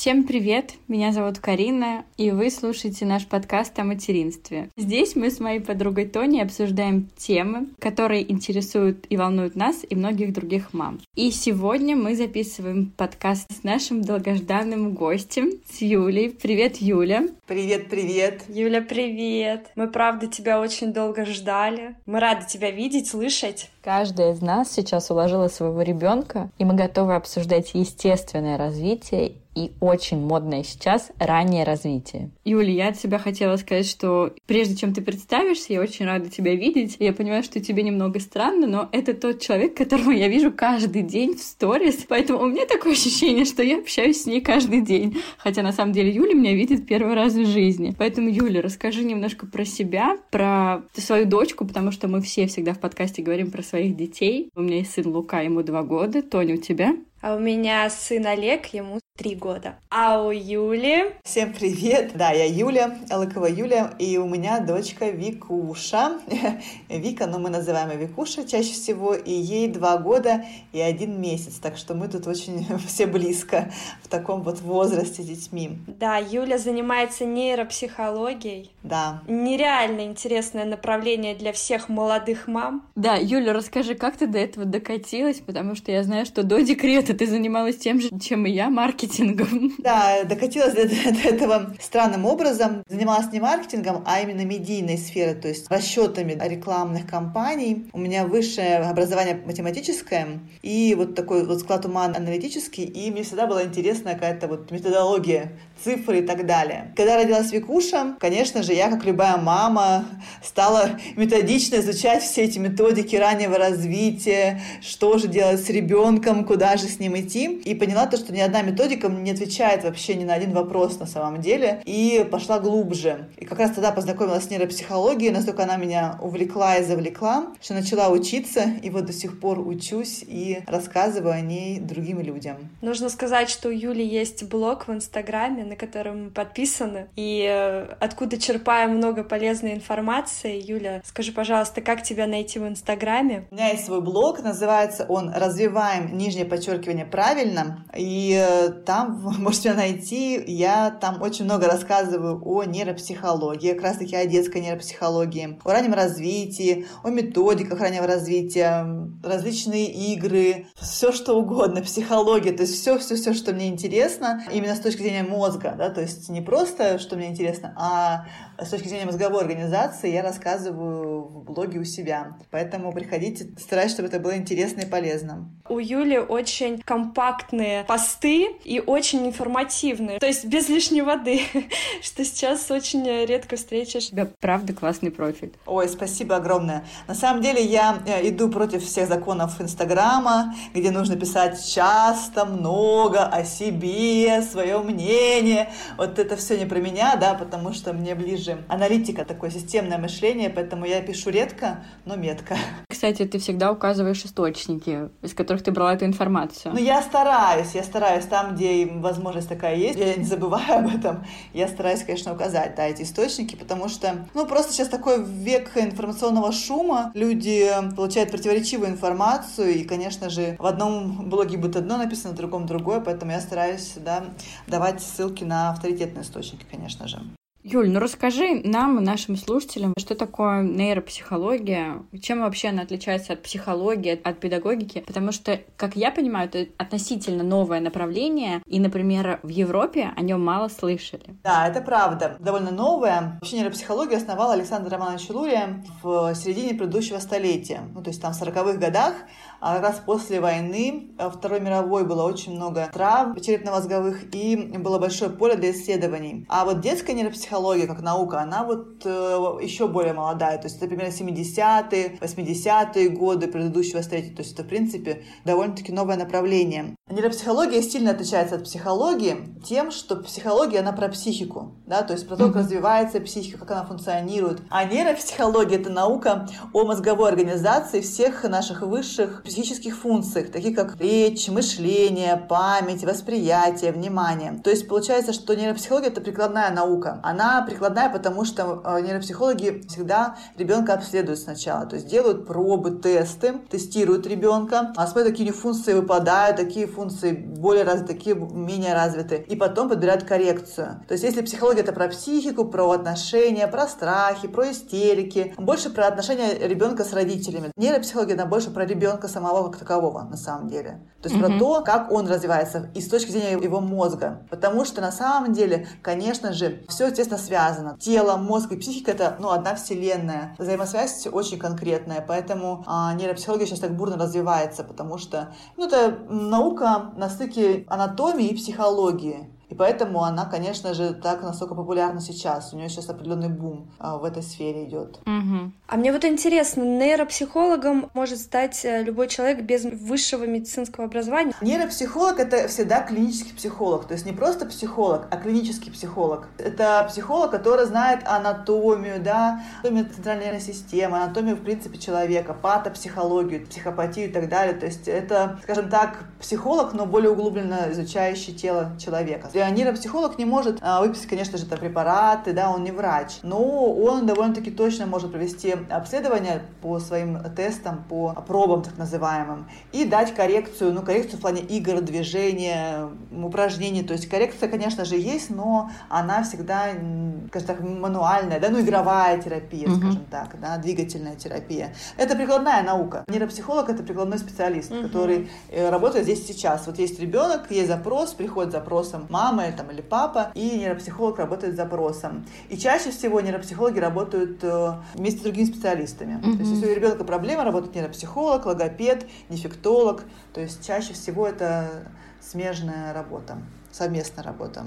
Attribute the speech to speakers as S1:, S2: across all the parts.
S1: Всем привет! Меня зовут Карина, и вы слушаете наш подкаст о материнстве. Здесь мы с моей подругой Тони обсуждаем темы, которые интересуют и волнуют нас и многих других мам. И сегодня мы записываем подкаст с нашим долгожданным гостем, с Юлей. Привет, Юля!
S2: Привет, привет!
S3: Юля, привет! Мы правда тебя очень долго ждали. Мы рады тебя видеть, слышать.
S1: Каждая из нас сейчас уложила своего ребенка, и мы готовы обсуждать естественное развитие и очень модное сейчас раннее развитие. Юля, я от себя хотела сказать, что прежде чем ты представишься, я очень рада тебя видеть. Я понимаю, что тебе немного странно, но это тот человек, которого я вижу каждый день в сторис, поэтому у меня такое ощущение, что я общаюсь с ней каждый день. Хотя на самом деле Юля меня видит первый раз в жизни. Поэтому, Юля, расскажи немножко про себя, про свою дочку, потому что мы все всегда в подкасте говорим про своих детей. У меня есть сын Лука, ему два года. Тоня, у тебя?
S3: А у меня сын Олег, ему три года. А у Юли...
S2: Всем привет! Да, я Юля, Лыкова Юля, и у меня дочка Викуша. Вика, но мы называем ее Викуша чаще всего, и ей два года и один месяц, так что мы тут очень все близко в таком вот возрасте с детьми.
S3: Да, Юля занимается нейропсихологией.
S2: Да.
S3: Нереально интересное направление для всех молодых мам.
S1: Да, Юля, расскажи, как ты до этого докатилась, потому что я знаю, что до декрета ты занималась тем же, чем и я, маркетингом маркетингом.
S2: Да, докатилась до, до этого странным образом. Занималась не маркетингом, а именно медийной сферой, то есть расчетами рекламных кампаний. У меня высшее образование математическое и вот такой вот склад ума аналитический, и мне всегда была интересна какая-то вот методология цифры и так далее. Когда родилась Викуша, конечно же, я, как любая мама, стала методично изучать все эти методики раннего развития, что же делать с ребенком, куда же с ним идти, и поняла то, что ни одна методика не отвечает вообще ни на один вопрос на самом деле, и пошла глубже. И как раз тогда познакомилась с нейропсихологией, настолько она меня увлекла и завлекла, что начала учиться, и вот до сих пор учусь и рассказываю о ней другим людям.
S3: Нужно сказать, что у Юли есть блог в Инстаграме, на котором мы подписаны, и э, откуда черпаем много полезной информации. Юля, скажи, пожалуйста, как тебя найти в Инстаграме?
S2: У меня есть свой блог, называется он «Развиваем нижнее подчеркивание правильно», и э, там можете меня найти. Я там очень много рассказываю о нейропсихологии, как раз-таки о детской нейропсихологии, о раннем развитии, о методиках раннего развития, различные игры, все что угодно, психология, то есть все-все-все, что мне интересно, именно с точки зрения мозга, мозга, да, то есть не просто, что мне интересно, а с точки зрения мозговой организации я рассказываю в блоге у себя. Поэтому приходите, стараюсь, чтобы это было интересно и полезно.
S3: У Юли очень компактные посты и очень информативные, то есть без лишней воды, что сейчас очень редко встретишь.
S1: У тебя правда классный профиль.
S2: Ой, спасибо огромное. На самом деле я э, иду против всех законов Инстаграма, где нужно писать часто, много о себе, свое мнение. Вот это все не про меня, да, потому что мне ближе же аналитика, такое системное мышление, поэтому я пишу редко, но метко.
S1: Кстати, ты всегда указываешь источники, из которых ты брала эту информацию.
S2: Ну, я стараюсь, я стараюсь там, где возможность такая есть, я не забываю об этом, я стараюсь, конечно, указать, да, эти источники, потому что, ну, просто сейчас такой век информационного шума, люди получают противоречивую информацию, и, конечно же, в одном блоге будет одно написано, в другом другое, поэтому я стараюсь, да, давать ссылки на авторитетные источники, конечно же.
S1: Юль, ну расскажи нам, нашим слушателям, что такое нейропсихология, чем вообще она отличается от психологии, от педагогики, потому что, как я понимаю, это относительно новое направление, и, например, в Европе о нем мало слышали.
S2: Да, это правда, довольно новое. Вообще нейропсихологию основал Александр Романович Лурия в середине предыдущего столетия, ну то есть там в 40-х годах, а как раз после войны э, Второй мировой было очень много травм черепно-мозговых и было большое поле для исследований. А вот детская нейропсихология как наука, она вот э, еще более молодая, то есть это примерно 70-е, 80-е годы предыдущего столетия, то есть это в принципе довольно-таки новое направление. Нейропсихология сильно отличается от психологии тем, что психология, она про психику, да, то есть про то, как развивается психика, как она функционирует. А нейропсихология — это наука о мозговой организации всех наших высших психических функциях, таких как речь, мышление, память, восприятие, внимание. То есть получается, что нейропсихология — это прикладная наука. Она она прикладная, потому что э, нейропсихологи всегда ребенка обследуют сначала, то есть делают пробы, тесты, тестируют ребенка, а смотрят, какие функции выпадают, такие функции более развиты, такие менее развиты, и потом подбирают коррекцию. То есть если психология это про психику, про отношения, про страхи, про истерики, больше про отношения ребенка с родителями. Нейропсихология она больше про ребенка самого как такового на самом деле. То есть mm-hmm. про то, как он развивается и с точки зрения его мозга. Потому что на самом деле, конечно же, все естественно связано. Тело, мозг и психика это ну, одна вселенная. Взаимосвязь очень конкретная, поэтому а, нейропсихология сейчас так бурно развивается, потому что ну, это наука на стыке анатомии и психологии. И поэтому она, конечно же, так настолько популярна сейчас. У нее сейчас определенный бум а, в этой сфере идет.
S3: Угу. А мне вот интересно, нейропсихологом может стать э, любой человек без высшего медицинского образования?
S2: Нейропсихолог — это всегда клинический психолог. То есть не просто психолог, а клинический психолог. Это психолог, который знает анатомию, да, анатомию центральной нервной системы, анатомию, в принципе, человека, патопсихологию, психопатию и так далее. То есть это, скажем так, психолог, но более углубленно изучающий тело человека. Нейропсихолог не может а, выписать, конечно же, это препараты, да, он не врач, но он довольно-таки точно может провести обследование по своим тестам, по пробам так называемым, и дать коррекцию, ну, коррекцию в плане игр, движения, упражнений. То есть коррекция, конечно же, есть, но она всегда, скажем так, мануальная, да, ну, игровая терапия, mm-hmm. скажем так, да, двигательная терапия. Это прикладная наука. Нейропсихолог — это прикладной специалист, mm-hmm. который э, работает здесь сейчас. Вот есть ребенок, есть запрос, приходит с запросом мама, мама там, или папа, и нейропсихолог работает с запросом. И чаще всего нейропсихологи работают э, вместе с другими специалистами. Mm-hmm. То есть если у ребенка проблема, работает нейропсихолог, логопед, дефектолог. То есть чаще всего это смежная работа, совместная работа.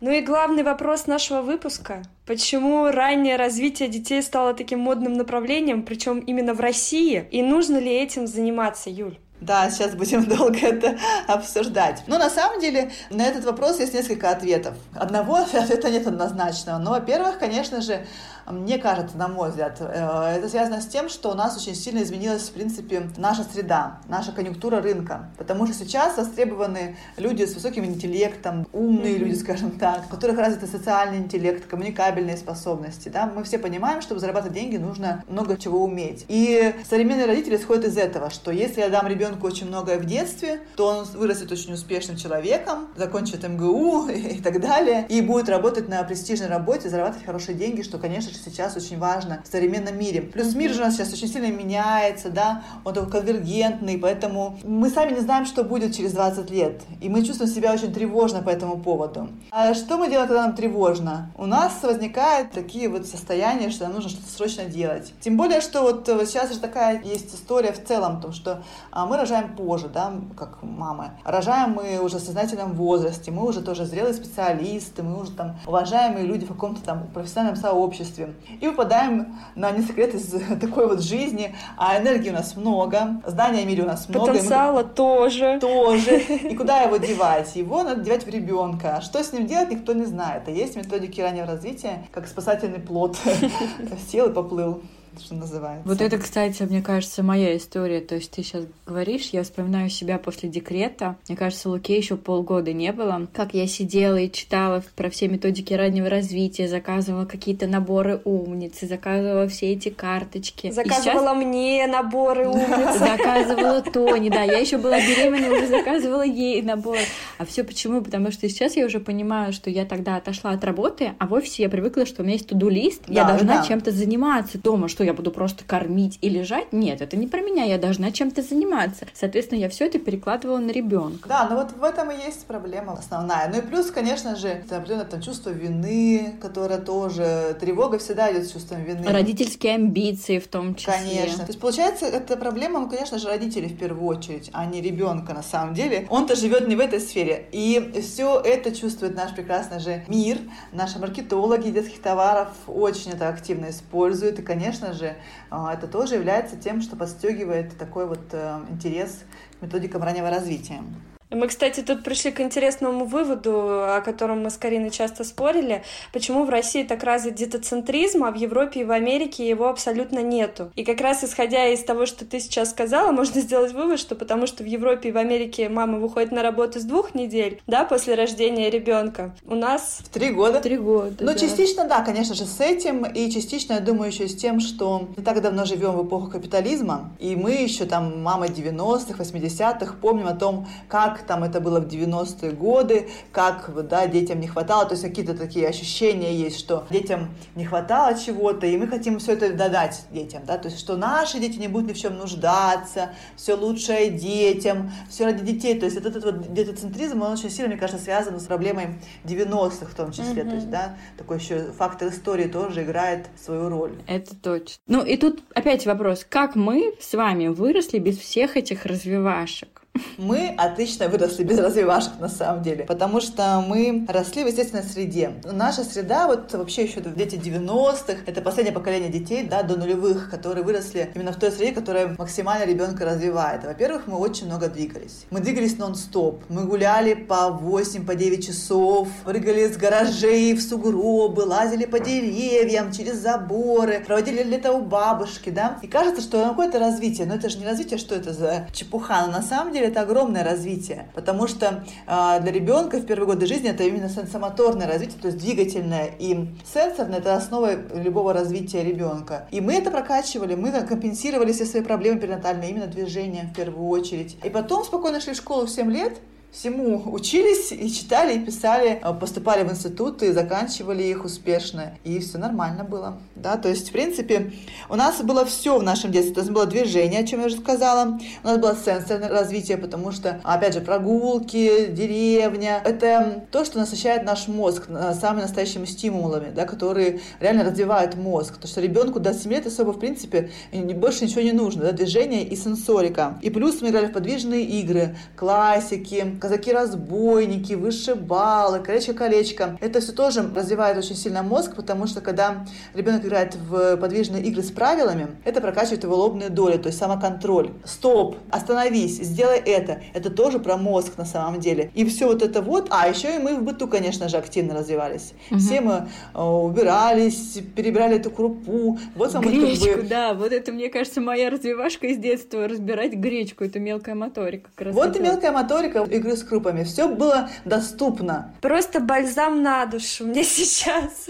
S3: Ну и главный вопрос нашего выпуска. Почему раннее развитие детей стало таким модным направлением, причем именно в России? И нужно ли этим заниматься, Юль?
S2: Да, сейчас будем долго это обсуждать. Но на самом деле на этот вопрос есть несколько ответов. Одного ответа нет однозначного. Но, во-первых, конечно же, мне кажется, на мой взгляд, э, это связано с тем, что у нас очень сильно изменилась, в принципе, наша среда, наша конъюнктура рынка. Потому что сейчас востребованы люди с высоким интеллектом, умные mm-hmm. люди, скажем так, у которых развиты социальный интеллект, коммуникабельные способности. Да? Мы все понимаем, чтобы зарабатывать деньги, нужно много чего уметь. И современные родители исходят из этого, что если я дам ребенку очень многое в детстве, то он вырастет очень успешным человеком, закончит МГУ и так далее, и будет работать на престижной работе, зарабатывать хорошие деньги, что, конечно же, сейчас очень важно в современном мире. Плюс мир же у нас сейчас очень сильно меняется, да, он такой конвергентный, поэтому мы сами не знаем, что будет через 20 лет, и мы чувствуем себя очень тревожно по этому поводу. А что мы делаем, когда нам тревожно? У нас возникают такие вот состояния, что нам нужно что-то срочно делать. Тем более, что вот сейчас же такая есть история в целом, о том, что а, мы рожаем позже, да, как мамы. Рожаем мы уже в сознательном возрасте, мы уже тоже зрелые специалисты, мы уже там уважаемые люди в каком-то там профессиональном сообществе и выпадаем на несколько лет из такой вот жизни, а энергии у нас много, знания о мире у нас много.
S3: Потенциала мы... тоже.
S2: Тоже. И куда его девать? Его надо девать в ребенка. Что с ним делать, никто не знает. А есть методики раннего развития, как спасательный плод. Сел и поплыл что называется.
S1: Вот это, кстати, мне кажется, моя история. То есть ты сейчас говоришь, я вспоминаю себя после декрета. Мне кажется, Луке еще полгода не было. Как я сидела и читала про все методики раннего развития, заказывала какие-то наборы умницы, заказывала все эти карточки.
S3: Заказывала сейчас... мне наборы умницы.
S1: Заказывала Тони, да. Я еще была беременна, уже заказывала ей набор. А все почему? Потому что сейчас я уже понимаю, что я тогда отошла от работы, а в офисе я привыкла, что у меня есть туду-лист, я должна чем-то заниматься дома, что я буду просто кормить и лежать. Нет, это не про меня, я должна чем-то заниматься. Соответственно, я все это перекладывала на ребенка.
S2: Да, но вот в этом и есть проблема основная. Ну и плюс, конечно же, это определенное там чувство вины, которое тоже... Тревога всегда идет с чувством вины.
S1: Родительские амбиции в том числе.
S2: Конечно. То есть, получается, это проблема, ну, конечно же, родителей в первую очередь, а не ребенка на самом деле. Он-то живет не в этой сфере. И все это чувствует наш прекрасный же мир. Наши маркетологи детских товаров очень это активно используют. И, конечно же, же, а, это тоже является тем, что подстегивает такой вот э, интерес к методикам раннего развития.
S3: Мы, кстати, тут пришли к интересному выводу, о котором мы с Кариной часто спорили. Почему в России так развит детоцентризм, а в Европе и в Америке его абсолютно нету? И как раз исходя из того, что ты сейчас сказала, можно сделать вывод, что потому что в Европе и в Америке мама выходит на работу с двух недель, да, после рождения ребенка, у нас...
S2: В три года.
S3: Три года,
S2: Ну, да. частично, да, конечно же, с этим, и частично, я думаю, еще с тем, что не так давно живем в эпоху капитализма, и мы еще там, мама 90-х, 80-х, помним о том, как там это было в 90-е годы, как да, детям не хватало, то есть какие-то такие ощущения есть, что детям не хватало чего-то, и мы хотим все это додать детям, да, то есть что наши дети не будут ни в чем нуждаться, все лучшее детям, все ради детей, то есть этот, этот вот детоцентризм, он очень сильно, мне кажется, связан с проблемой 90-х в том числе, mm-hmm. то есть, да, такой еще фактор истории тоже играет свою роль.
S1: Это точно. Ну и тут опять вопрос, как мы с вами выросли без всех этих развивашек?
S2: Мы отлично выросли без развивашек на самом деле, потому что мы росли в естественной среде. Наша среда, вот вообще еще дети 90-х, это последнее поколение детей, да, до нулевых, которые выросли именно в той среде, которая максимально ребенка развивает. Во-первых, мы очень много двигались. Мы двигались нон-стоп. Мы гуляли по 8, по 9 часов, прыгали с гаражей в сугробы, лазили по деревьям, через заборы, проводили лето у бабушки, да. И кажется, что какое-то развитие, но это же не развитие, что это за чепуха, но на самом деле это огромное развитие, потому что э, для ребенка в первые годы жизни это именно сенсомоторное развитие, то есть двигательное и сенсорное, это основа любого развития ребенка. И мы это прокачивали, мы компенсировали все свои проблемы перинатальные именно движением в первую очередь. И потом спокойно шли в школу в 7 лет, всему учились и читали, и писали, а, поступали в институты, заканчивали их успешно, и все нормально было, да, то есть, в принципе, у нас было все в нашем детстве, то есть было движение, о чем я уже сказала, у нас было сенсорное развитие, потому что, опять же, прогулки, деревня, это то, что насыщает наш мозг самыми настоящими стимулами, да, которые реально развивают мозг, потому что ребенку до 7 лет особо, в принципе, больше ничего не нужно, да, движение и сенсорика, и плюс мы играли в подвижные игры, классики, казаки-разбойники, вышибалы, колечко-колечко. Это все тоже развивает очень сильно мозг, потому что когда ребенок играет в подвижные игры с правилами, это прокачивает его лобные доли, то есть самоконтроль. Стоп, остановись, сделай это. Это тоже про мозг на самом деле. И все вот это вот. А еще и мы в быту, конечно же, активно развивались. Угу. Все мы э, убирались, перебирали эту крупу.
S1: Вот вам Гречку, как бы... да. Вот это, мне кажется, моя развивашка из детства. Разбирать гречку. Это мелкая моторика.
S2: Раз вот и мелкая моторика. Игры игры с крупами. Все было доступно.
S3: Просто бальзам на душу мне сейчас.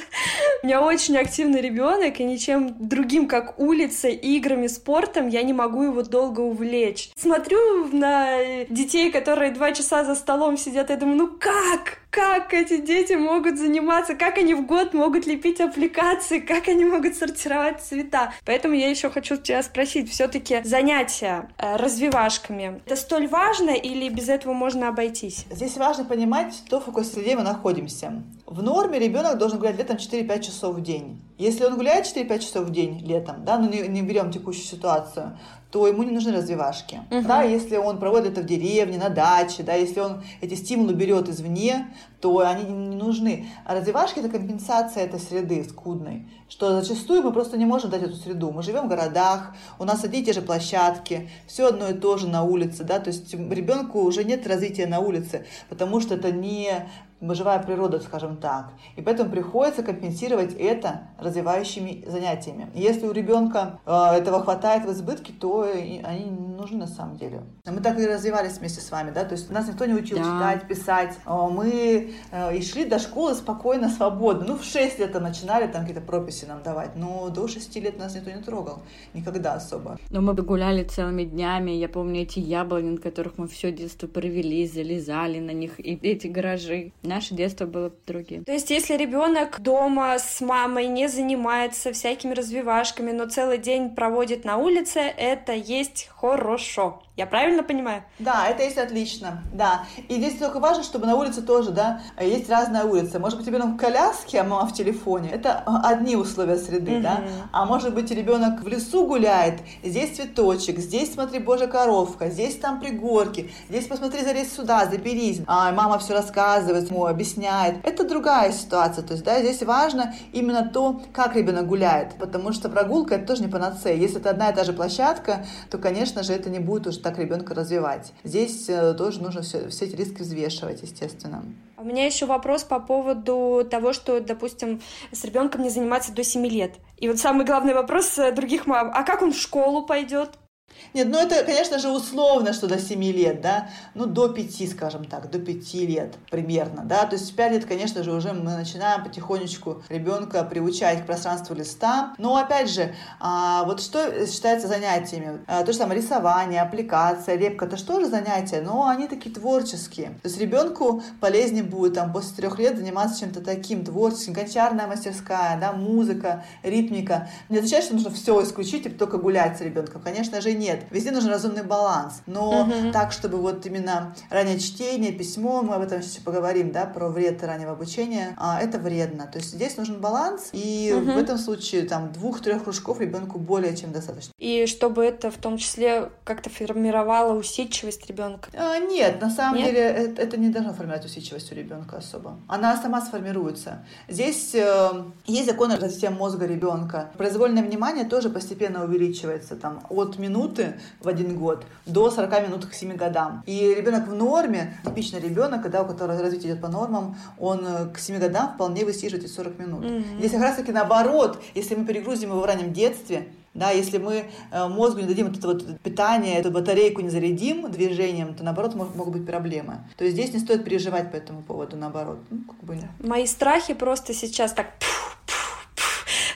S3: У меня очень активный ребенок, и ничем другим, как улицей, играми, спортом, я не могу его долго увлечь. Смотрю на детей, которые два часа за столом сидят, и думаю, ну как? Как эти дети могут заниматься, как они в год могут лепить аппликации, как они могут сортировать цвета. Поэтому я еще хочу тебя спросить, все-таки занятия э, развивашками, это столь важно или без этого можно обойтись?
S2: Здесь важно понимать, что в какой среде мы находимся. В норме ребенок должен гулять летом 4-5 часов в день. Если он гуляет 4-5 часов в день летом, да, ну не, не берем текущую ситуацию, то ему не нужны развивашки. Uh-huh. Да, если он проводит это в деревне, на даче, да, если он эти стимулы берет извне, то они не нужны. А развивашки это компенсация этой среды скудной, что зачастую мы просто не можем дать эту среду. Мы живем в городах, у нас одни и те же площадки, все одно и то же на улице, да, то есть ребенку уже нет развития на улице, потому что это не живая природа, скажем так. И поэтому приходится компенсировать это развивающими занятиями. Если у ребенка э, этого хватает в избытке, то они не нужны на самом деле. Мы так и развивались вместе с вами, да, то есть нас никто не учил да. читать, писать. Э, мы э, и шли до школы спокойно, свободно. Ну, в 6 лет начинали там какие-то прописи нам давать, но до 6 лет нас никто не трогал. Никогда особо.
S1: Но мы гуляли целыми днями. Я помню эти яблони, на которых мы все детство провели, залезали на них, и эти гаражи наше детство было другим.
S3: То есть, если ребенок дома с мамой не занимается всякими развивашками, но целый день проводит на улице, это есть хорошо. Я правильно понимаю?
S2: Да, это есть отлично, да. И здесь только важно, чтобы на улице тоже, да, есть разная улица. Может быть, ребенок в коляске, а мама в телефоне. Это одни условия среды, угу. да. А может быть, ребенок в лесу гуляет, здесь цветочек, здесь, смотри, божья коровка, здесь там пригорки, здесь посмотри, залезь сюда, заберись. А мама все рассказывает, ему объясняет. Это другая ситуация. То есть, да, здесь важно именно то, как ребенок гуляет, потому что прогулка это тоже не панацея. Если это одна и та же площадка, то, конечно же, это не будет уже так как ребенка развивать. Здесь э, тоже нужно все, все эти риски взвешивать, естественно.
S3: У меня еще вопрос по поводу того, что, допустим, с ребенком не заниматься до 7 лет. И вот самый главный вопрос других мам, а как он в школу пойдет?
S2: Нет, ну это, конечно же, условно, что до 7 лет, да, ну до 5, скажем так, до 5 лет примерно, да, то есть в 5 лет, конечно же, уже мы начинаем потихонечку ребенка приучать к пространству листа, но опять же, а, вот что считается занятиями, а, то же самое рисование, аппликация, лепка, это же занятия, но они такие творческие, то есть ребенку полезнее будет там после трех лет заниматься чем-то таким творческим, гончарная мастерская, да, музыка, ритмика, не означает, что нужно все исключить и только гулять с ребенком, конечно же, нет, Везде нужен разумный баланс. Но угу. так, чтобы вот именно раннее чтение, письмо, мы об этом сейчас поговорим, да, про вред раннего обучения, а, это вредно. То есть здесь нужен баланс, и угу. в этом случае там двух-трех кружков ребенку более чем достаточно.
S3: И чтобы это в том числе как-то формировало усидчивость ребенка?
S2: А, нет, на самом нет? деле это, это не должно формировать усидчивость у ребенка особо. Она сама сформируется. Здесь э, есть законы развития мозга ребенка. Произвольное внимание тоже постепенно увеличивается. Там, от минуты в один год до 40 минут к 7 годам. И ребенок в норме, типичный ребенок, когда у которого развитие идет по нормам, он э, к 7 годам вполне высиживает эти 40 минут. Mm-hmm. Здесь как раз таки наоборот, если мы перегрузим его в раннем детстве, да, если мы э, мозгу не дадим вот это вот питание, эту батарейку не зарядим движением, то наоборот мог, могут быть проблемы. То есть здесь не стоит переживать по этому поводу, наоборот. Ну, как бы...
S3: Мои страхи просто сейчас так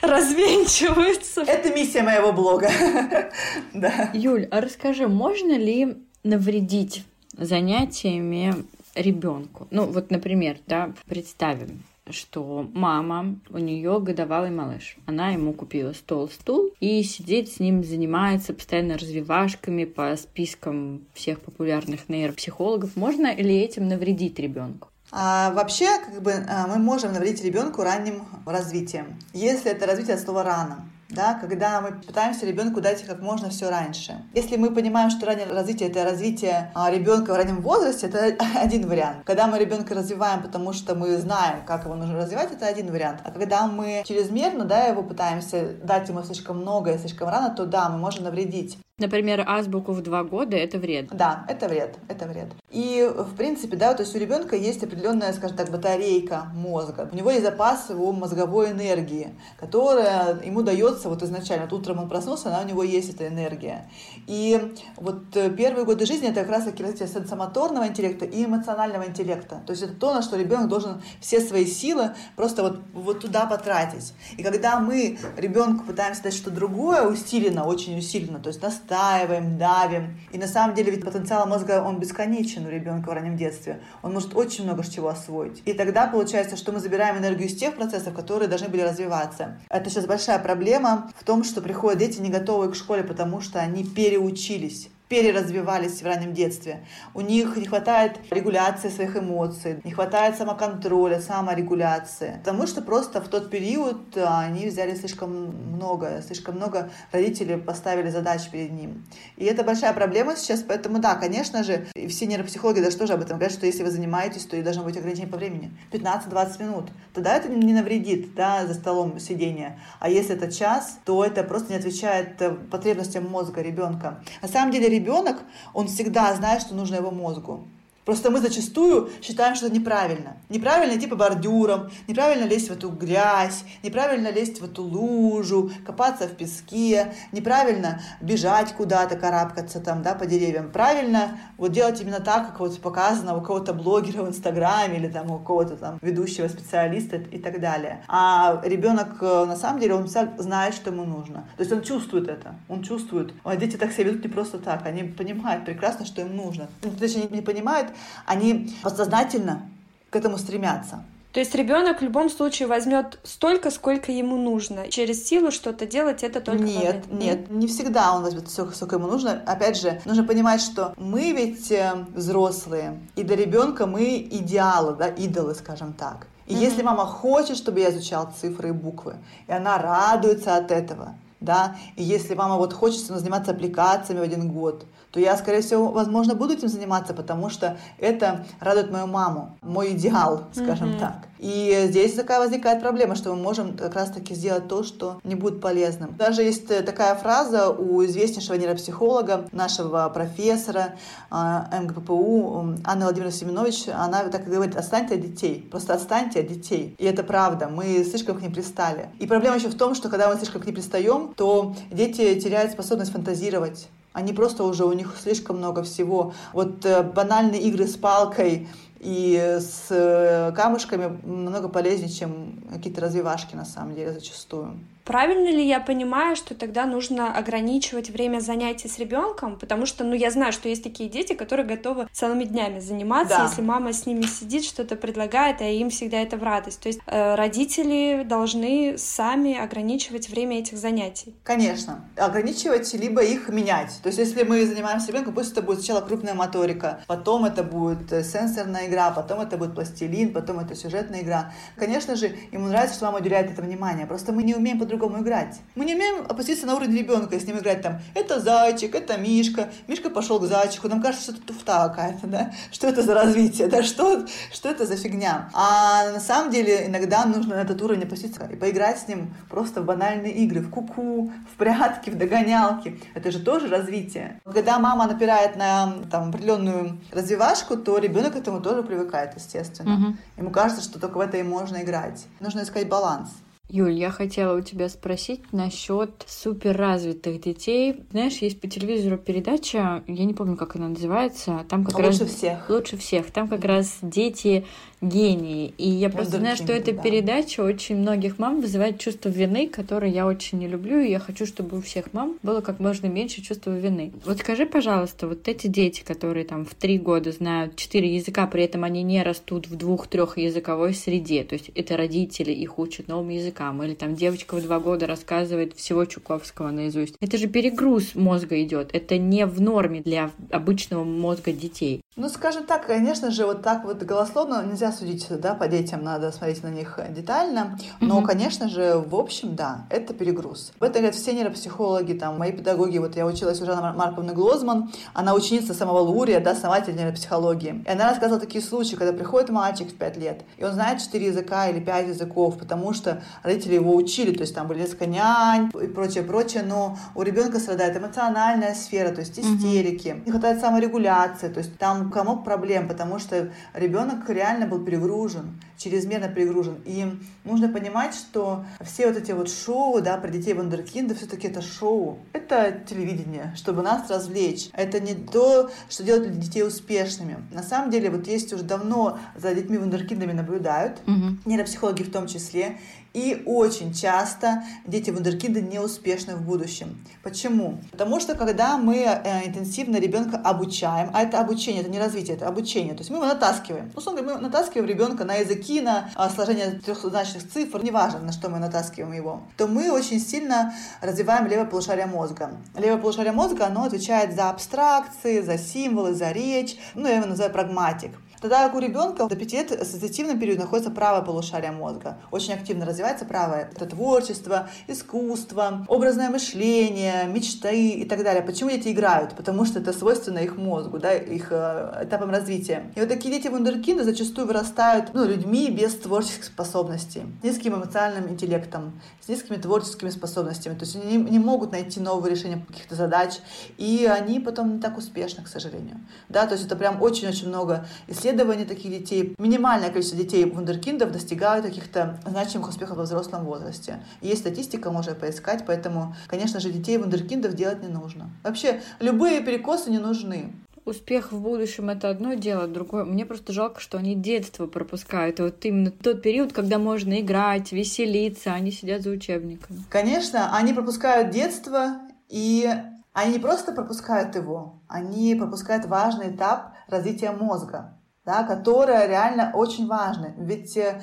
S3: развенчиваются.
S2: Это миссия моего блога.
S1: да. Юль, а расскажи, можно ли навредить занятиями ребенку? Ну, вот, например, да, представим, что мама, у нее годовалый малыш. Она ему купила стол, стул и сидит с ним, занимается постоянно развивашками по спискам всех популярных нейропсихологов. Можно ли этим навредить ребенку?
S2: А вообще, как бы, а, мы можем навредить ребенку ранним развитием, если это развитие от слова рано да, когда мы пытаемся ребенку дать как можно все раньше. Если мы понимаем, что раннее развитие это развитие а, ребенка в раннем возрасте, это один вариант. Когда мы ребенка развиваем, потому что мы знаем, как его нужно развивать, это один вариант. А когда мы чрезмерно, да, его пытаемся дать ему слишком много и слишком рано, то да, мы можем навредить.
S1: Например, азбуку в два года это вред.
S2: Да, это вред, это вред. И в принципе, да, то есть у ребенка есть определенная, скажем так, батарейка мозга. У него есть запас его мозговой энергии, которая ему дается вот изначально. Вот утром он проснулся, она у него есть эта энергия. И вот э, первые годы жизни это как раз таки развитие сенсомоторного интеллекта и эмоционального интеллекта. То есть это то, на что ребенок должен все свои силы просто вот, вот туда потратить. И когда мы ребенку пытаемся дать что-то другое, усиленно, очень усиленно, то есть нас настаиваем, давим. И на самом деле ведь потенциал мозга, он бесконечен у ребенка в раннем детстве. Он может очень много чего освоить. И тогда получается, что мы забираем энергию из тех процессов, которые должны были развиваться. Это сейчас большая проблема в том, что приходят дети не готовые к школе, потому что они переучились переразвивались в раннем детстве. У них не хватает регуляции своих эмоций, не хватает самоконтроля, саморегуляции. Потому что просто в тот период а, они взяли слишком много, слишком много родителей поставили задач перед ним. И это большая проблема сейчас, поэтому да, конечно же, и все нейропсихологи даже тоже об этом говорят, что если вы занимаетесь, то и должно быть ограничение по времени. 15-20 минут. Тогда это не навредит, да, за столом сидения. А если это час, то это просто не отвечает э, потребностям мозга ребенка. На самом деле ребенок, он всегда знает, что нужно его мозгу. Просто мы зачастую считаем, что это неправильно. Неправильно идти по бордюрам, неправильно лезть в эту грязь, неправильно лезть в эту лужу, копаться в песке, неправильно бежать куда-то, карабкаться там, да, по деревьям. Правильно вот делать именно так, как вот показано у кого-то блогера в Инстаграме или там у кого-то там ведущего специалиста и так далее. А ребенок э, на самом деле он знает, что ему нужно. То есть он чувствует это, он чувствует. Дети так себя ведут не просто так, они понимают прекрасно, что им нужно. Ну, точнее, не понимают, они подсознательно к этому стремятся.
S3: То есть ребенок в любом случае возьмет столько, сколько ему нужно. Через силу что-то делать это только
S2: Нет,
S3: момент.
S2: нет, не всегда он возьмет столько, сколько ему нужно. Опять же, нужно понимать, что мы ведь э, взрослые, и для ребенка мы идеалы, да, идолы, скажем так. И mm-hmm. если мама хочет, чтобы я изучал цифры и буквы, и она радуется от этого, да, и если мама вот хочется заниматься аппликациями в один год, то я, скорее всего, возможно, буду этим заниматься, потому что это радует мою маму, мой идеал, скажем mm-hmm. так. И здесь такая возникает проблема, что мы можем как раз-таки сделать то, что не будет полезным. Даже есть э, такая фраза у известнейшего нейропсихолога, нашего профессора а, МГППУ Анны Владимировны Семенович, она так и говорит, отстаньте от детей, просто отстаньте от детей. И это правда, мы слишком к ним пристали. И проблема еще в том, что когда мы слишком к ним пристаем, то дети теряют способность фантазировать. Они просто уже, у них слишком много всего. Вот э, банальные игры с палкой и с э, камушками намного полезнее, чем какие-то развивашки на самом деле зачастую.
S3: Правильно ли я понимаю, что тогда нужно ограничивать время занятий с ребенком? Потому что, ну, я знаю, что есть такие дети, которые готовы целыми днями заниматься, да. если мама с ними сидит, что-то предлагает, а им всегда это в радость. То есть э, родители должны сами ограничивать время этих занятий.
S2: Конечно. Ограничивать, либо их менять. То есть если мы занимаемся ребенком, пусть это будет сначала крупная моторика, потом это будет э, сенсорная игра, потом это будет пластилин, потом это сюжетная игра. Конечно же, ему нравится, что мама уделяет это внимание. Просто мы не умеем по по-другому играть. Мы не умеем опуститься на уровень ребенка и с ним играть там. Это зайчик, это Мишка. Мишка пошел к зайчику. Нам кажется, что это туфта какая-то, да? Что это за развитие, да? Что, что это за фигня? А на самом деле иногда нужно на этот уровень опуститься и поиграть с ним просто в банальные игры, в куку, в прятки, в догонялки. Это же тоже развитие. Когда мама напирает на там, определенную развивашку, то ребенок к этому тоже привыкает, естественно. Угу. Ему кажется, что только в это и можно играть. Нужно искать баланс.
S1: Юль, я хотела у тебя спросить насчет суперразвитых детей. Знаешь, есть по телевизору передача, я не помню, как она называется, там как
S2: лучше
S1: раз...
S2: всех.
S1: Лучше всех. Там как раз дети гении. И я просто знаю, что эта да. передача очень многих мам вызывает чувство вины, которое я очень не люблю, и я хочу, чтобы у всех мам было как можно меньше чувства вины. Вот скажи, пожалуйста, вот эти дети, которые там в три года знают четыре языка, при этом они не растут в двух-трех языковой среде, то есть это родители их учат новым языкам, или там девочка в два года рассказывает всего Чуковского наизусть. Это же перегруз мозга идет, это не в норме для обычного мозга детей.
S2: Ну, скажем так, конечно же, вот так вот голословно нельзя судить, да, по детям надо смотреть на них детально, но, mm-hmm. конечно же, в общем, да, это перегруз. В этом говорят все нейропсихологи, там, мои педагоги, вот я училась у Жанны Марковны Глозман, она ученица самого Лурия, да, основатель нейропсихологии, и она рассказывала такие случаи, когда приходит мальчик в 5 лет, и он знает 4 языка или 5 языков, потому что родители его учили, то есть там были несколько нянь и прочее, прочее, но у ребенка страдает эмоциональная сфера, то есть истерики, mm-hmm. не хватает саморегуляции, то есть там комок проблем, потому что ребенок реально был перегружен, чрезмерно перегружен. И нужно понимать, что все вот эти вот шоу, да, про детей вундеркиндов, все-таки это шоу, это телевидение, чтобы нас развлечь. Это не то, что делает детей успешными. На самом деле, вот есть уже давно за детьми вундеркиндами наблюдают, угу. нейропсихологи в том числе, и очень часто дети вундеркинды неуспешны в будущем. Почему? Потому что когда мы э, интенсивно ребенка обучаем, а это обучение, это не развитие, это обучение, то есть мы его натаскиваем. Ну, условно, мы натаскиваем ребенка на языки, на а, сложение трехзначных цифр, неважно, на что мы натаскиваем его, то мы очень сильно развиваем левое полушарие мозга. Левое полушарие мозга, оно отвечает за абстракции, за символы, за речь, ну, я его называю прагматик. Тогда у ребенка до 5 лет ассоциативном периоде находится правое полушарие мозга. Очень активно развивается правое. Это творчество, искусство, образное мышление, мечты и так далее. Почему дети играют? Потому что это свойственно их мозгу, да, их э, этапам развития. И вот такие дети вундеркинды зачастую вырастают ну, людьми без творческих способностей, с низким эмоциональным интеллектом, с низкими творческими способностями. То есть они не могут найти новые решения каких-то задач, и они потом не так успешны, к сожалению. Да, то есть это прям очень-очень много исследований исследований таких детей. Минимальное количество детей вундеркиндов достигают каких-то значимых успехов во взрослом возрасте. Есть статистика, можно поискать, поэтому, конечно же, детей вундеркиндов делать не нужно. Вообще, любые перекосы не нужны
S1: успех в будущем это одно дело, другое. Мне просто жалко, что они детство пропускают. И вот именно тот период, когда можно играть, веселиться, они сидят за учебниками.
S2: Конечно, они пропускают детство, и они не просто пропускают его, они пропускают важный этап развития мозга. Да, которая реально очень важна. Ведь э,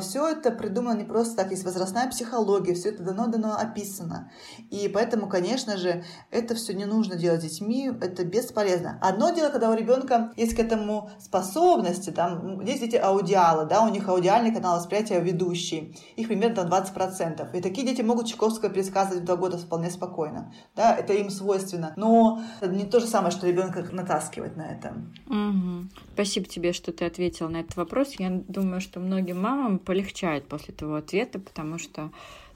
S2: все это придумано не просто так, есть возрастная психология, все это дано-дано описано. И поэтому, конечно же, это все не нужно делать с детьми, это бесполезно. Одно дело, когда у ребенка есть к этому способности, там, есть дети аудиалы, да, у них аудиальный канал восприятия ведущий, их примерно 20%. И такие дети могут Чайковского пересказывать в два года вполне спокойно, да, это им свойственно. Но это не то же самое, что ребенка натаскивать на это.
S1: Угу. Спасибо тебе, что ты ответил на этот вопрос. Я думаю, что многим мамам полегчает после твоего ответа, потому что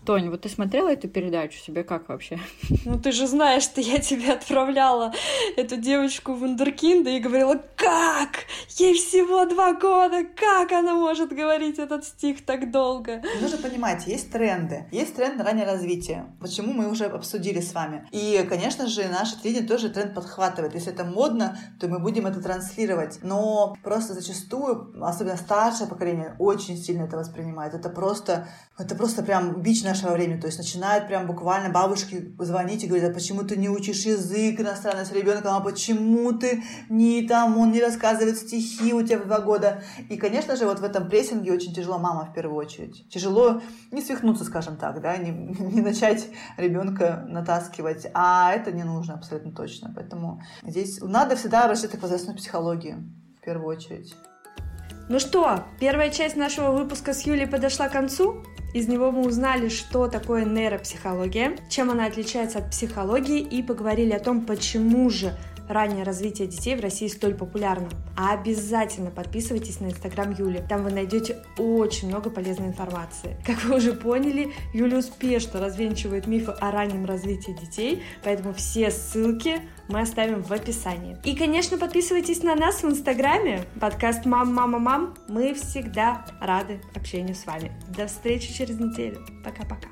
S1: Тонь, вот ты смотрела эту передачу, себе как вообще?
S3: Ну ты же знаешь, что я тебе отправляла эту девочку в Вундеркинда и говорила, как? Ей всего два года, как она может говорить этот стих так долго?
S2: Нужно понимать, есть тренды. Есть тренд на раннее развитие. Почему мы уже обсудили с вами. И, конечно же, наше телевидение тоже тренд подхватывает. Если это модно, то мы будем это транслировать. Но просто зачастую, особенно старшее поколение, очень сильно это воспринимает. Это просто, это просто прям бич наш нашего времени. То есть начинают прям буквально бабушки звонить и говорить, а почему ты не учишь язык иностранный с ребенком, а почему ты не там, он не рассказывает стихи у тебя в два года. И, конечно же, вот в этом прессинге очень тяжело мама в первую очередь. Тяжело не свихнуться, скажем так, да, не, не начать ребенка натаскивать, а это не нужно абсолютно точно. Поэтому здесь надо всегда обращаться к возрастной психологии в первую очередь.
S3: Ну что, первая часть нашего выпуска с Юлей подошла к концу. Из него мы узнали, что такое нейропсихология, чем она отличается от психологии и поговорили о том, почему же раннее развитие детей в России столь популярно. А обязательно подписывайтесь на инстаграм Юли. Там вы найдете очень много полезной информации. Как вы уже поняли, Юля успешно развенчивает мифы о раннем развитии детей, поэтому все ссылки мы оставим в описании. И, конечно, подписывайтесь на нас в Инстаграме. Подкаст «Мам, мама, мам». Мы всегда рады общению с вами. До встречи через неделю. Пока-пока.